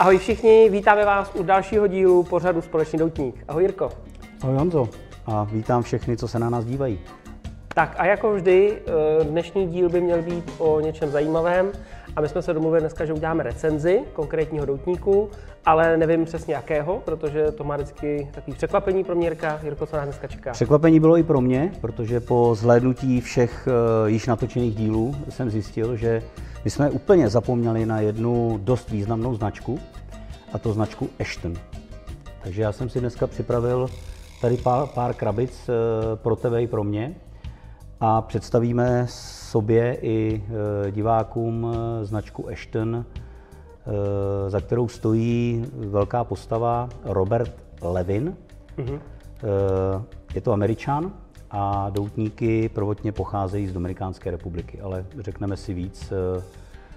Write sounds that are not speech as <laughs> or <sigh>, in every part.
Ahoj všichni, vítáme vás u dalšího dílu pořadu Společný doutník. Ahoj Jirko. Ahoj Honzo a vítám všechny, co se na nás dívají. Tak a jako vždy, eh, dnešní díl by měl být o něčem zajímavém a my jsme se domluvili dneska, že uděláme recenzi konkrétního doutníku, ale nevím přesně jakého, protože to má vždycky takový překvapení pro mě, Jirka. Jirko, co nás dneska čeká? Překvapení bylo i pro mě, protože po zhlédnutí všech uh, již natočených dílů jsem zjistil, že my jsme úplně zapomněli na jednu dost významnou značku, a to značku Ashton. Takže já jsem si dneska připravil tady pár, pár krabic uh, pro tebe i pro mě a představíme sobě i uh, divákům značku Ashton, za kterou stojí velká postava Robert Levin. Mm-hmm. Je to američan a doutníky prvotně pocházejí z Dominikánské republiky, ale řekneme si víc.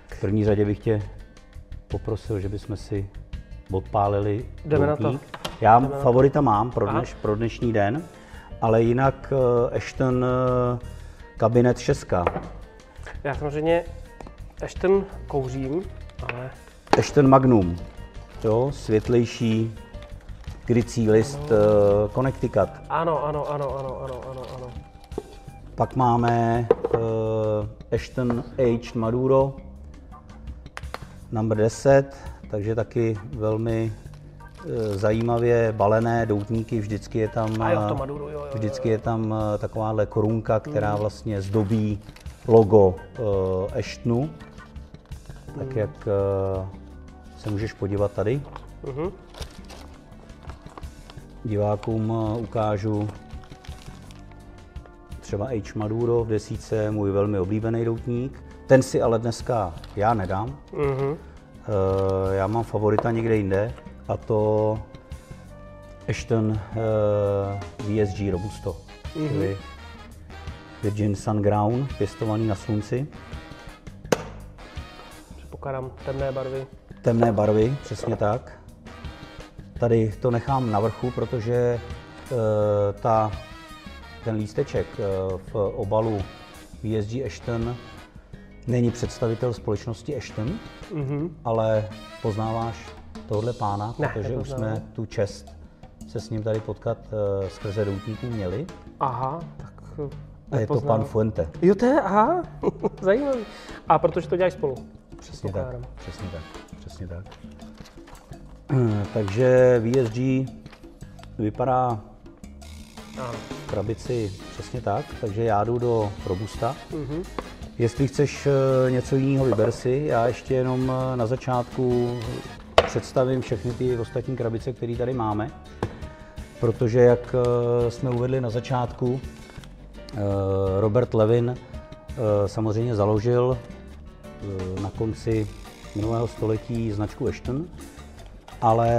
V první řadě bych tě poprosil, že bychom si odpálili Jdeme doutník. na to. Já Jdeme na to. favorita mám pro, dneš, pro dnešní den, ale jinak uh, Ashton kabinet 6. Já samozřejmě Ashton kouřím, ale Ashton Magnum, jo, světlejší krycí list uh, Connecticut. ano, ano, ano, ano, ano, ano, ano. Pak máme uh, Ashton Aged Maduro, number 10, takže taky velmi uh, zajímavě balené doutníky, vždycky je tam, A jo, to Maduro, jo, jo, vždycky je tam uh, takováhle korunka, která vlastně zdobí logo uh, Ashtonu, tak jak uh, se můžeš podívat tady. Mhm. Divákům uh, ukážu třeba H. Maduro v desíce, můj velmi oblíbený doutník. Ten si ale dneska já nedám. Mhm. Eh, Já mám favorita někde jinde a to Ashton eh, VSG Robusto, čili Virgin Sun Ground, pěstovaný na slunci. Předpokládám temné barvy. Temné barvy, přesně tak. Tady to nechám na vrchu, protože eh, ta, ten lísteček eh, v obalu VSG Ashton není představitel společnosti Ashton, Mhm. ale poznáváš tohle pána, Ne, protože už jsme tu čest se s ním tady potkat uh, skrze doutníků měli. Aha, tak A je to pan Fuente. Jo, to je, aha, <laughs> zajímavý. A protože to dělají spolu. Přesně tak, přesně tak, přesně tak. <clears throat> Takže VSG vypadá v krabici přesně tak, takže já jdu do Robusta. Mhm. Jestli chceš eh, něco jiného, vyber si. Já ještě jenom eh, na začátku představím všechny ty ostatní krabice, které tady máme. Protože, jak eh, jsme uvedli na začátku, Robert Levin samozřejmě založil na konci minulého století značku Ashton, ale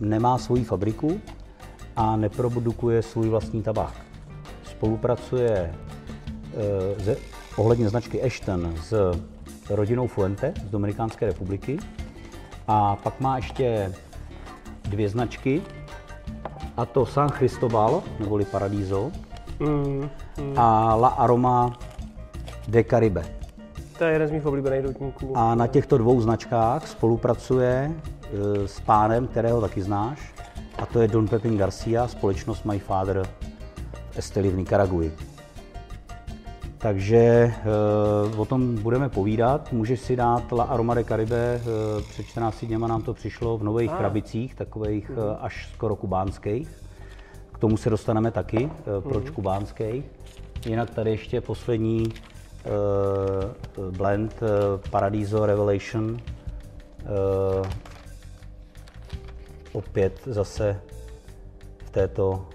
nemá svoji fabriku a neprodukuje svůj vlastní tabák. Spolupracuje eh, ze, ohledně značky Ashton s rodinou Fuente z Dominikánské republiky a pak má ještě dvě značky, a to San Cristobal, neboli Paradiso, Mm, a La Aroma de Caribe. To je jeden z mých oblíbených doutníků. A na těchto dvou značkách spolupracuje e, s pánem, kterého taky znáš, a to je Don Pepin Garcia, společnost My Father Esteli v Nicaraguji. Takže e, o tom budeme povídat. Můžeš si dát La Aroma de Caribe, e, před 14 dněma nám to přišlo v nových Ah. krabicích, takových e, až skoro kubánských. K tomu se dostaneme taky, proč kubánských. Jinak tady ještě poslední blend uh, Paradiso Revelation. Uh, opět zase v této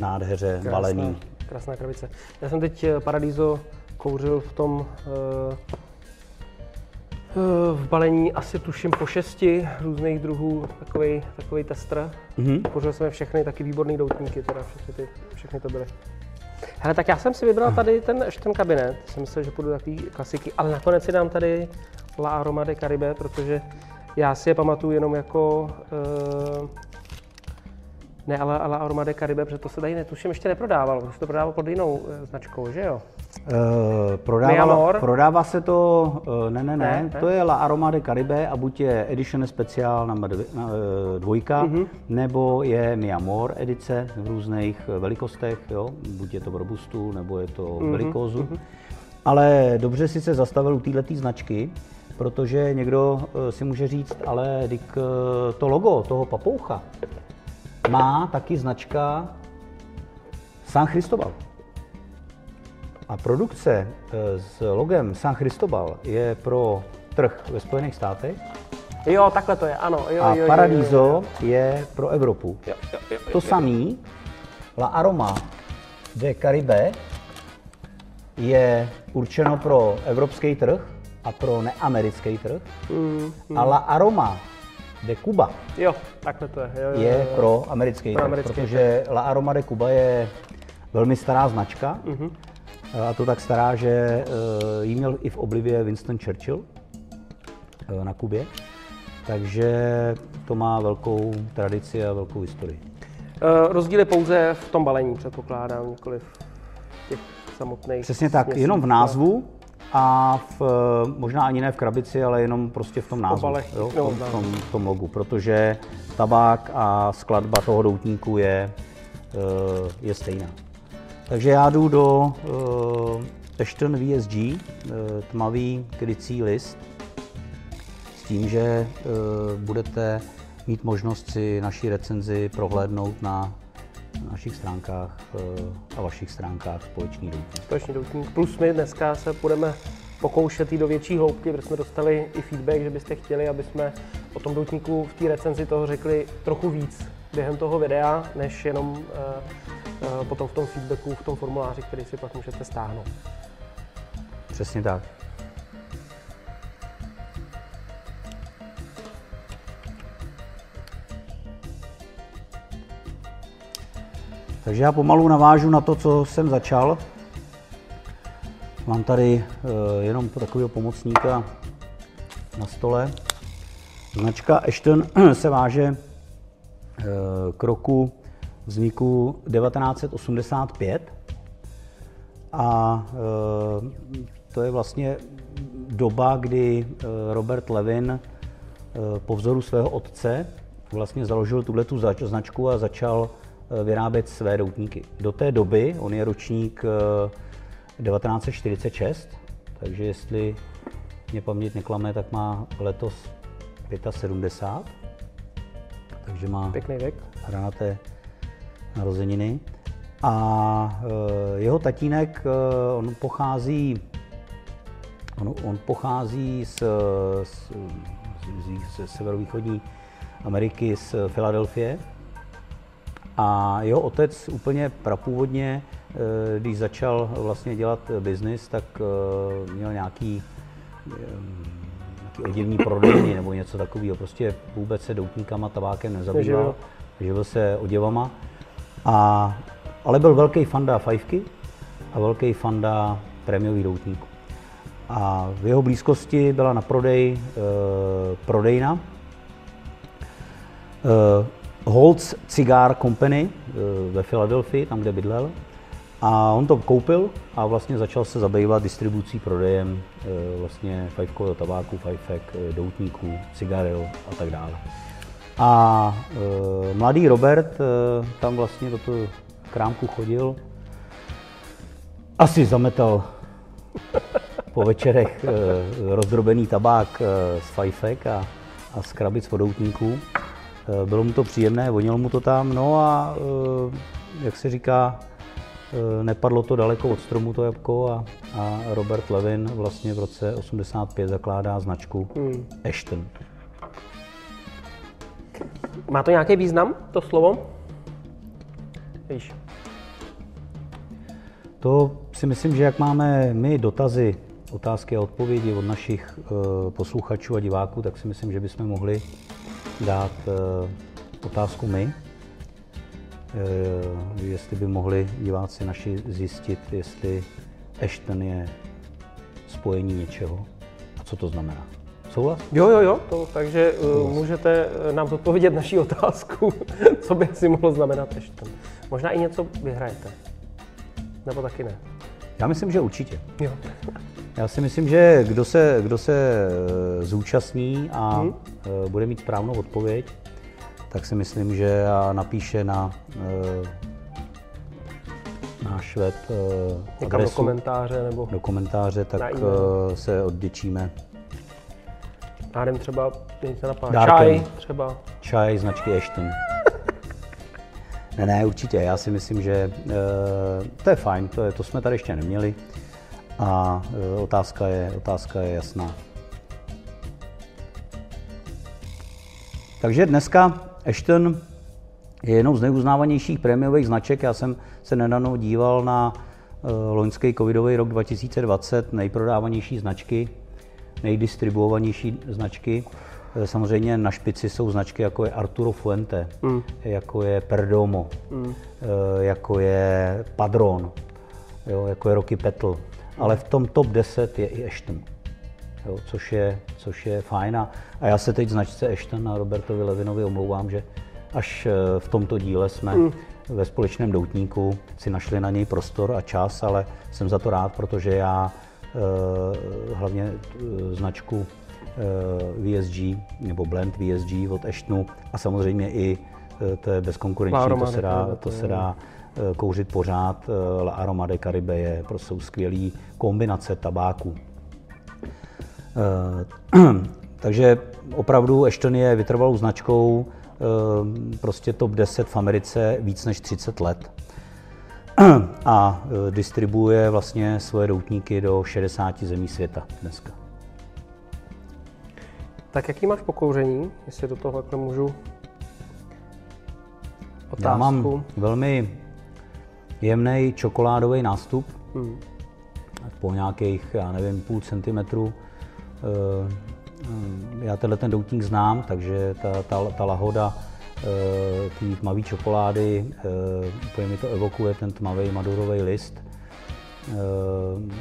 nádheře balený. krásná krabice. Já jsem teď eh, Paradiso kouřil v tom eh, eh, v balení asi tuším po šesti různých druhů, takový, takový testr. Mhm. Kouřil jsem je všechny, taky výborný doutníky, teda všechny, ty, všechny to byly. Hele, tak já jsem si vybral tady ten, ten kabinet, jsem myslel, že půjdu takový klasiky, ale nakonec si dám tady La Aroma de Caribe, protože já si je pamatuju jenom jako uh, Ne, ale, ale Aroma de Caribe, protože to se tady netuším, ještě neprodávalo, protože to prodávalo pod jinou eh, značkou, že jo? Uh, prodávalo, prodává se to, uh, ne, ne, ne, ne, to je La Aroma de Caribe a buď je Edition Special na, dv, na dvojka, mm-hmm. nebo je Mi Amor edice v různých velikostech, jo? buď je to v Robustu, nebo je to mm-hmm. velikózu. Mm-hmm. Ale dobře si se zastavil u této značky, protože někdo si může říct, ale to logo toho papoucha má taky značka San Cristobal. A produkce eh, s logem San Cristobal je pro trh ve Spojených státech. Jo, takhle to je, ano. Jo, a jo, Paradiso jo, jo, jo. je pro Evropu. Jo, jo, jo, to jo. samý, La Aroma de Caribe je určeno pro evropský trh a pro neamerický trh. Mm, mm. A La Aroma de Cuba jo, takhle to je. Jo, jo, je pro americký pro americký protože. La Aroma de Cuba je velmi stará značka. Mm-hmm. A to tak stará, že uh, jí měl i v oblibě Winston Churchill uh, na Kubě. Takže to má velkou tradici a velkou historii. Uh, rozdíl je pouze v tom balení, předpokládám, nikoli v těch samotných. Přesně tak, směsích, jenom v názvu a v, možná ani ne v krabici, ale jenom prostě v tom názvu, jo, v, tom, v, tom, v tom logu, protože tabák a skladba toho doutníku je, je stejná. Takže já jdu do uh, Ashton VSG, tmavý krycí list, s tím, že budete mít možnost si naší recenzi prohlédnout na našich stránkách uh, a vašich stránkách Společný doutník. Společný doutník. Plus my dneska se budeme pokoušet jít do větší hloubky, protože jsme dostali i feedback, že byste chtěli, aby jsme o tom doutníku v té recenzi toho řekli trochu víc během toho videa, než jenom uh, uh, potom v tom feedbacku, v tom formuláři, který si pak můžete stáhnout. Přesně tak. Takže já pomalu navážu na to, co jsem začal. Mám tady uh, jenom takového pomocníka na stole. Značka Ashton <clears throat> se váže Eh, k roku vzniku 1985 a eh, to je vlastně doba, kdy eh, Robert Levin po vzoru svého otce vlastně založil tuhle tu značku a začal vyrábět své doutníky. Do té doby, on je ročník 1946, takže jestli mě paměť neklame, tak má letos 75 takže má Pěkný věk. hranaté narozeniny. A e, jeho tatínek, on pochází, on, on pochází z, z, z, z severovýchodní Ameriky, z Filadelfie. A jeho otec úplně prapůvodně, e, když začal vlastně dělat biznis, tak měl nějaký nějaký oděvní prodejny nebo něco takového. Prostě vůbec se doutníkama, tabákem nezabýval, živil se oděvama. A, ale byl velký fanda fajfky a velký fanda prémiových doutníků. A v jeho blízkosti byla na prodej e, prodejna e, Holtz Cigar Company e, ve Filadelfii, tam, kde bydlel. A on to koupil a vlastně začal se zabývat distribucí, prodejem e, vlastně fajfkového tabáku, fajfek, e, doutníků, cigaril a tak dále. A e, mladý Robert e, tam vlastně do toho krámku chodil, asi zametal po večerech e, rozdrobený tabák e, z fajfek a, a z krabic vodoutníků. E, bylo mu to příjemné, vonilo mu to tam, no a e, jak se říká, Eh, nepadlo to daleko od stromu to jabko a, a Robert Levin vlastně v roce 85 zakládá značku hmm. Ashton. Má to nějaký význam, to slovo? Víš. To si myslím, že jak máme my dotazy, otázky a odpovědi od našich uh, posluchačů a diváků, tak si myslím, že bychom mohli dát uh, otázku my. Eh, jestli by mohli diváci naši zjistit, jestli Ashton je spojení něčeho a co to znamená. Souhlas? Jo, jo, jo, to, takže uh, můžete nám odpovědět naší otázku, <laughs> co by si mohlo znamenat Ashton. Možná i něco vyhrajete. Nebo taky ne. Já myslím, že určitě. Jo. Já si myslím, že kdo se, kdo se zúčastní a hmm. bude mít správnou odpověď, tak si myslím, že napíše na náš web adresu, do komentáře nebo do komentáře, tak se odděčíme. Dárem třeba, se napadá, čaj třeba. Čaj značky Ashton. <laughs> ne, ne, určitě. Já si myslím, že uh, to je fajn, to, je, to jsme tady ještě neměli. A uh, otázka, je, otázka je jasná. Takže dneska Ashton je jednou z nejuznávanějších prémiových značek. Já jsem se nedávno díval na uh, loňský covidový rok 2020, nejprodávanější značky, nejdistribuovanější značky. Eh, samozřejmě na špici jsou značky jako je Arturo Fuente, mm. jako je Perdomo, mm. jako je Padron, jo, jako je Rocky Petl. Ale v tom top 10 je i Ashton, jo, což, je, což je fajn. A já se teď značce Ashton a Robertovi Levinovi omlouvám, že až eh, v tomto díle jsme mm. ve společném doutníku si našli na něj prostor a čas, ale jsem za to rád, protože já hlavně značku Eh, VSG nebo blend VSG od Ashtonu a samozřejmě i eh, to je bezkonkurenční, to se dá, to se dá eh, kouřit pořád. La Aroma de Caribe je prostě skvělý kombinace tabáku. <clears throat> Takže opravdu Ashton je vytrvalou značkou, prostě top 10 v Americe víc než 30 let <clears throat> a distribuje vlastně svoje doutníky do 60 zemí světa dneska. Tak jaký máš pokouření, jestli do toho můžu otázku? Já mám velmi jemný čokoládový nástup, hmm. po nějakých, já nevím, půl centimetru. Eh, já tenhle ten doutník znám, takže ta, ta, ta lahoda eh, té tmavé čokolády, eh, úplně mi to evokuje ten tmavý madurový list,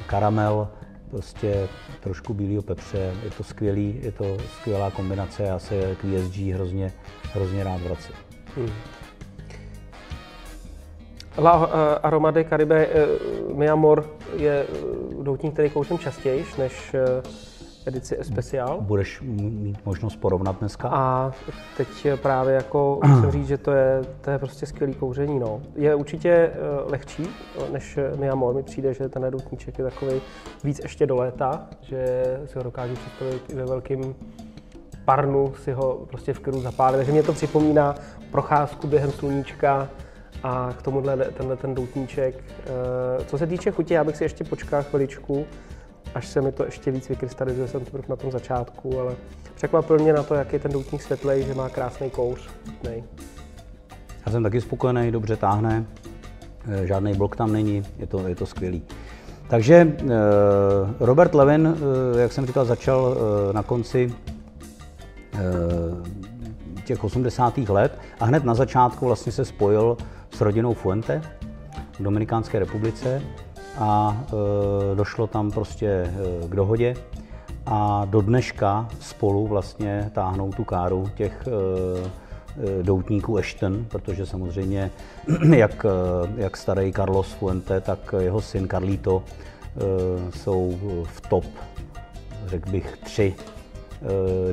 karamel, prostě trošku bílého pepře. Je to skvělý, je to skvělá kombinace, já se k VSG hrozně, hrozně rád vracím. Hmm. La uh, Aroma de Caribe uh, Mi Amor je doutník, který kouřím častěji než edici Especial. Budeš mít možnost porovnat dneska? A teď právě jako <clears throat> musím říct, že to je, to je prostě skvělý kouření. No. Je určitě lehčí než Miamor. Mi přijde, že ten doutníček je takový víc ještě do léta, že si ho dokážu představit ve velkým parnu si ho prostě v klidu zapálit. Takže mě to připomíná procházku během sluníčka a k tomuhle tenhle ten doutníček. Uh, co se týče chutě, já bych si ještě počkal chviličku, až se mi to ještě víc vykrystalizuje, jsem teprve na tom začátku, ale překvapil mě na to, jak je ten doutník světlej, že má krásný kouř. Nej. Já jsem taky spokojený, dobře táhne, eh, žádný blok tam není, je to, je to skvělý. Takže eh, Robert Levin, eh, jak jsem říkal, začal na konci těch 80. let a hned na začátku vlastně se spojil s rodinou Fuente v Dominikánské republice a e, došlo tam prostě e, k dohodě a do dneška spolu vlastně táhnou tu káru těch e, e doutníků Ashton, protože samozřejmě <clears throat> jak, e, jak starý Carlos Fuente, tak jeho syn Carlito e, jsou v top, řekl bych, tři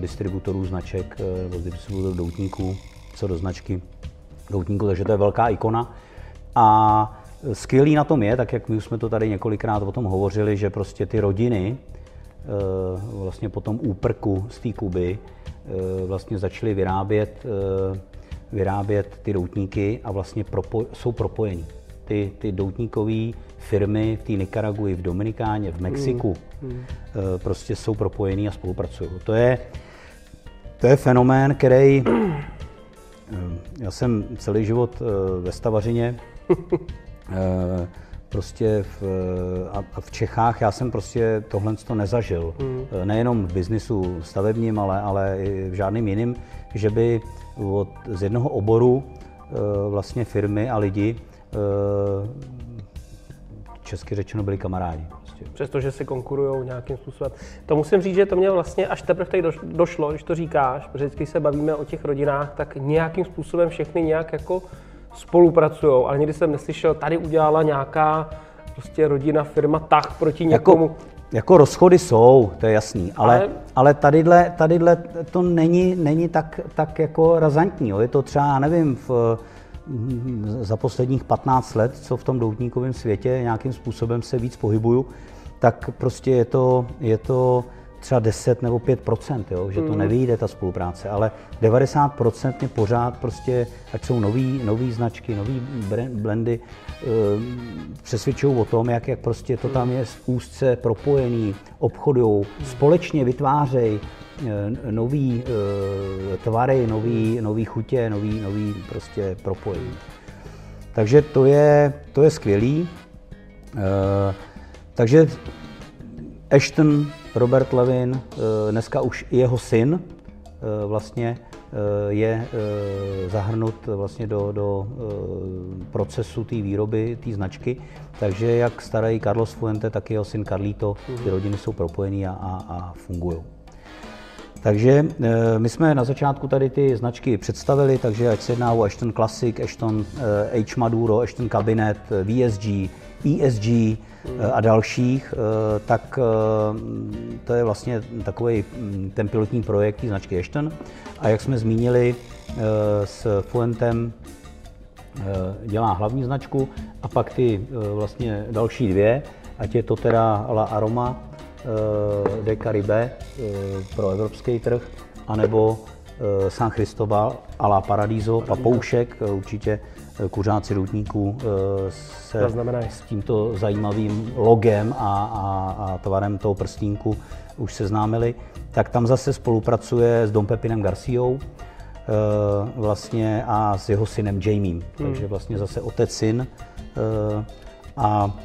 distributorů značek nebo distributorů doutníků, co do značky doutníků, takže to je velká ikona. A Skvělý na tom je, tak jak my už jsme to tady několikrát o tom hovořili, že prostě ty rodiny eh, vlastně po tom úprku z té Kuby eh, vlastně začaly vyrábět, eh, vyrábět ty doutníky a vlastně propo, jsou propojení. Ty, ty doutníkové firmy v té Nikaraguji, v Dominikáně, v Mexiku mm. Mm. prostě jsou propojený a spolupracují. To je, to je fenomén, který já jsem celý život ve stavařině <laughs> Eh, prostě v, a v Čechách já jsem prostě tohle to nezažil. Mm. Nejenom v biznisu stavebním, ale, ale i v žádným jiným, že by od, z jednoho oboru eh, vlastně firmy a lidi česky řečeno byli kamarádi. Prostě. Přestože si konkurují nějakým způsobem. To musím říct, že to mě vlastně až teprve tady došlo, když to říkáš, protože vždycky se bavíme o těch rodinách, tak nějakým způsobem všechny nějak jako spolupracují, ale nikdy jsem neslyšel, tady udělala nějaká prostě rodina, firma tak proti jako- někomu. Jako, jako rozchody jsou, to je jasný, ale, ale, ale tadyhle, tadyhle to není, není tak, tak jako razantní. Jo. Je to třeba, nevím, v, za posledních 15 let, co v tom doutníkovém světě nějakým způsobem se víc pohybuju, tak prostě je to, je to třeba 10 nebo 5 jo, že to mm. nevyjde ta spolupráce, ale 90% mě pořád prostě, ať jsou nový, nový značky, nový blendy, eh, přesvědčují o tom, jak, jak prostě to tam je úzce propojený, obchodují, společně vytvářejí nový eh, tvary, nový, nový chutě, nový, nový prostě propojení. Takže to je, to je skvělý. Takže Ashton Robert Levin, eh, dneska už jeho syn eh, vlastně eh, je zahrnut vlastně do, do procesu té výroby, té značky. Takže jak starý Carlos Fuente, tak jeho syn Carlito, ty mhm. rodiny jsou propojený a, a, a fungují. Takže my jsme na začátku tady ty značky představili, takže ať se jedná o Ashton Classic, Ashton H. Maduro, Ashton Cabinet, VSG, ESG, a dalších, eh, tak eh, to je vlastně takový mm, ten pilotní projekt značky Ashton. A jak jsme zmínili, eh, s Fuentem dělá hlavní značku a pak ty vlastně další dvě, ať je to teda La Aroma de Caribe pro evropský trh, anebo San Cristobal a La Paradiso, papoušek, určitě kuřáci eh, se s tímto zajímavým logem a, a, a tvarem toho prstínku už seznámili, tak tam zase spolupracuje s Dom Pepinem Garciou eh, vlastně a s jeho synem Jamiem. Hmm. Takže vlastně zase otec syn eh, a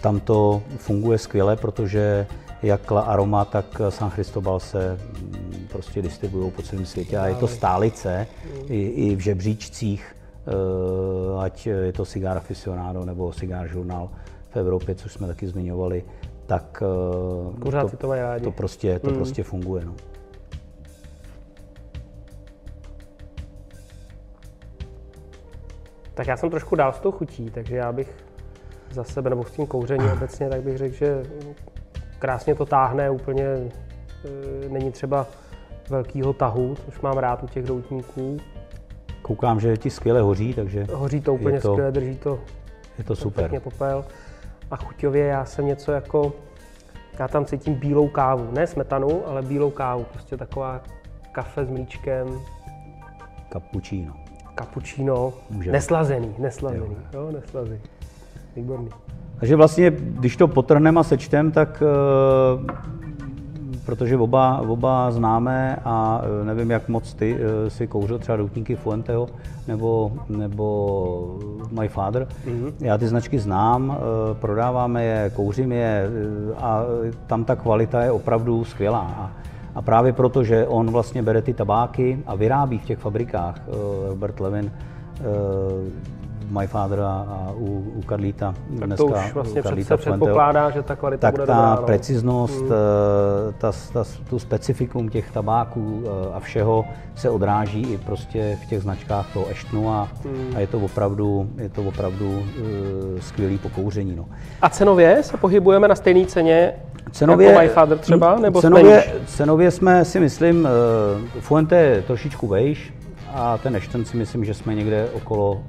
tam to funguje skvěle, protože jak La Aroma, tak San Cristobal se mm, prostě distribuují po celém světě a je to stálice i, i v žebříčcích, eh, ať je to Cigar Aficionado nebo Cigar Journal v Evropě, což jsme taky zmiňovali, tak eh, Kuřáci to, to, mají rádi. to prostě, to mm. prostě funguje. No. Tak já jsem trošku dál s tou chutí, takže já bych za sebe, nebo s tím kouřením obecně, tak bych řekl, že krásně to táhne, úplně e, není třeba velkýho tahu, což mám rád u těch doutníků. Koukám, že ti skvěle hoří, takže... Hoří to úplně to, skvěle, drží to je to super. popel. A chuťově já jsem něco jako, já tam cítím bílou kávu, ne smetanu, ale bílou kávu, prostě taková kafe s mlíčkem. Cappuccino. Cappuccino, neslazený, neslazený, jo, jo neslazený. Výborný. Takže vlastně, když to potrhneme a sečtem, tak eh, protože oba, oba známe a eh, nevím, jak moc ty eh, si kouřil třeba doutníky Fuenteho nebo, nebo My Father. Mm-hmm. Já ty značky znám, prodáváme je, kouřím je a tam ta kvalita je opravdu skvělá. A, a právě proto, že on vlastně bere ty tabáky a vyrábí v těch fabrikách, Robert Levin, My Father a, a u, u Karlíta tak dneska. To už vlastně Karlíta před, se předpokládá, že ta kvalita tak bude ta dobrá, no. preciznost, hmm. Eh, ta, ta, tu specifikum těch tabáků eh, a všeho se odráží i prostě v těch značkách toho Ashtonu a, hmm. a je to opravdu, je to opravdu uh, skvělý pokouření. No. A cenově se pohybujeme na stejné ceně cenově, jako My Father třeba, nebo cenově, cenově jsme si myslím, uh, Fuente je trošičku vejš, a ten Ashton si myslím, že jsme někde okolo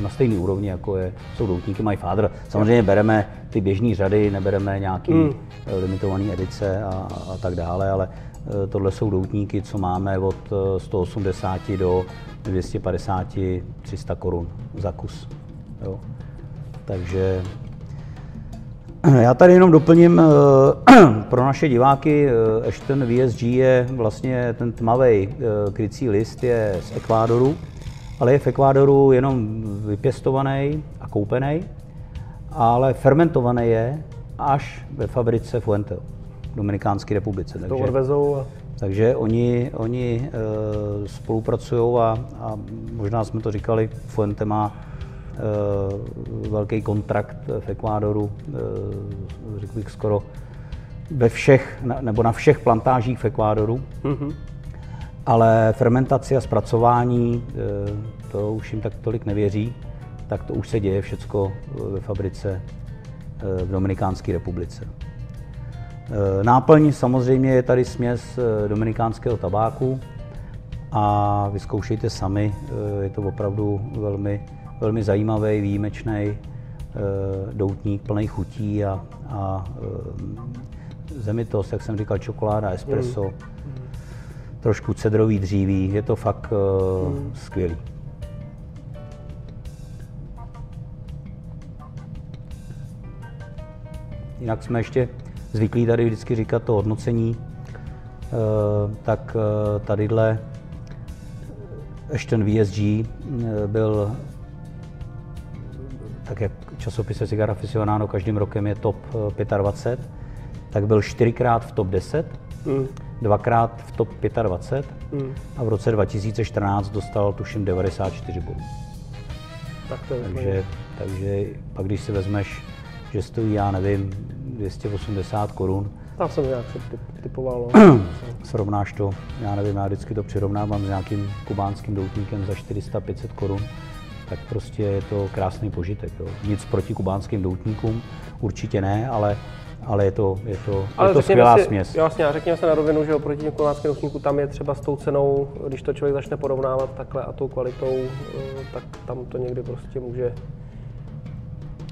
na stejné úrovni, jako je, jsou doutníky My Father. Samozřejmě bereme ty běžné řady, nebereme nějaký mm. limitované edice a, a tak dále, ale e, tohle jsou doutníky, co máme od 180 e, do 250, 300 korun za kus. Jo. Takže já tady jenom doplním eh, <clears throat> pro naše diváky, až ten VSG je vlastně ten tmavý eh, krycí list je z Ekvádoru, ale je v Ekvádoru jenom vypěstovaný a koupený, ale fermentovaný je až ve fabrice Fuente v Dominikánské republice. Takže, to odvezou takže oni, oni spolupracují a, a možná jsme to říkali, Fuente má velký kontrakt v Ekvádoru, řekl bych skoro ve všech, nebo na všech plantážích v Ekvádoru. Mm-hmm. Ale fermentace a zpracování, to už jim tak tolik nevěří, tak to už se děje všecko ve fabrice v Dominikánské republice. Náplň samozřejmě je tady směs dominikánského tabáku, a vyzkoušejte sami. Eh, je to opravdu velmi, velmi zajímavý, výjimečný eh, doutník, plný chutí a, a eh, zemitost, jak jsem říkal, čokoláda, espresso, mm. trošku cedrový dříví. Je to fakt mm. skvělý. Jinak jsme ještě zvyklí tady vždycky říkat to hodnocení, tak tadyhle Ashton VSG byl, tak jak časopise Cigar Aficionado každým rokem je top 25, eh, tak byl čtyřikrát v top 10, mm. dvakrát v top 25 mm. a v roce 2014 dostal tuším 94 bodů. Tak to je takže, takže pak když si vezmeš, že stojí, já nevím, 280 korun, tam jsem nějak se typoval. No. <clears throat> Srovnáš to, já nevím, já vždycky to přirovnávám s nějakým kubánským doutníkem za 400-500 korun, tak prostě je to krásný požitek. Jo. Nic proti kubánským doutníkům, určitě ne, ale ale je to, je to, ale je to skvělá si, směs. Jasně, a řekněme se na rovinu, že oproti kubánským doutníkům tam je třeba s tou cenou, když to člověk začne porovnávat takhle a tou kvalitou, eh, tak tam to někdy prostě může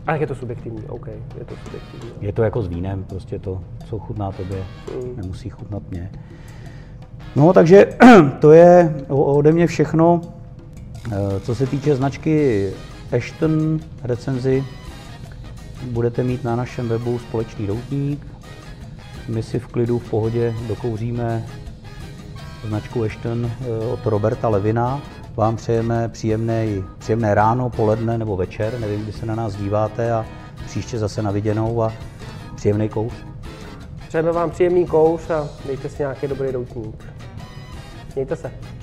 a je to subjektivní, OK, je to subjektivní. Je to jako s vínem, prostě to, co chutná tobě, mm. nemusí chutnat mě. No, takže <clears throat> to je ode mě všechno. Eh, co se týče značky Ashton recenzi, budete mít na našem webu společný doutník. My si v klidu, v pohodě dokouříme značku Ashton eh, od Roberta Levina vám přejeme příjemné, příjemné ráno, poledne nebo večer, nevím, kdy se na nás díváte a příště zase na viděnou a příjemný kous. Přejeme vám příjemný kous a dejte si nějaký dobrý doutník. Mějte se.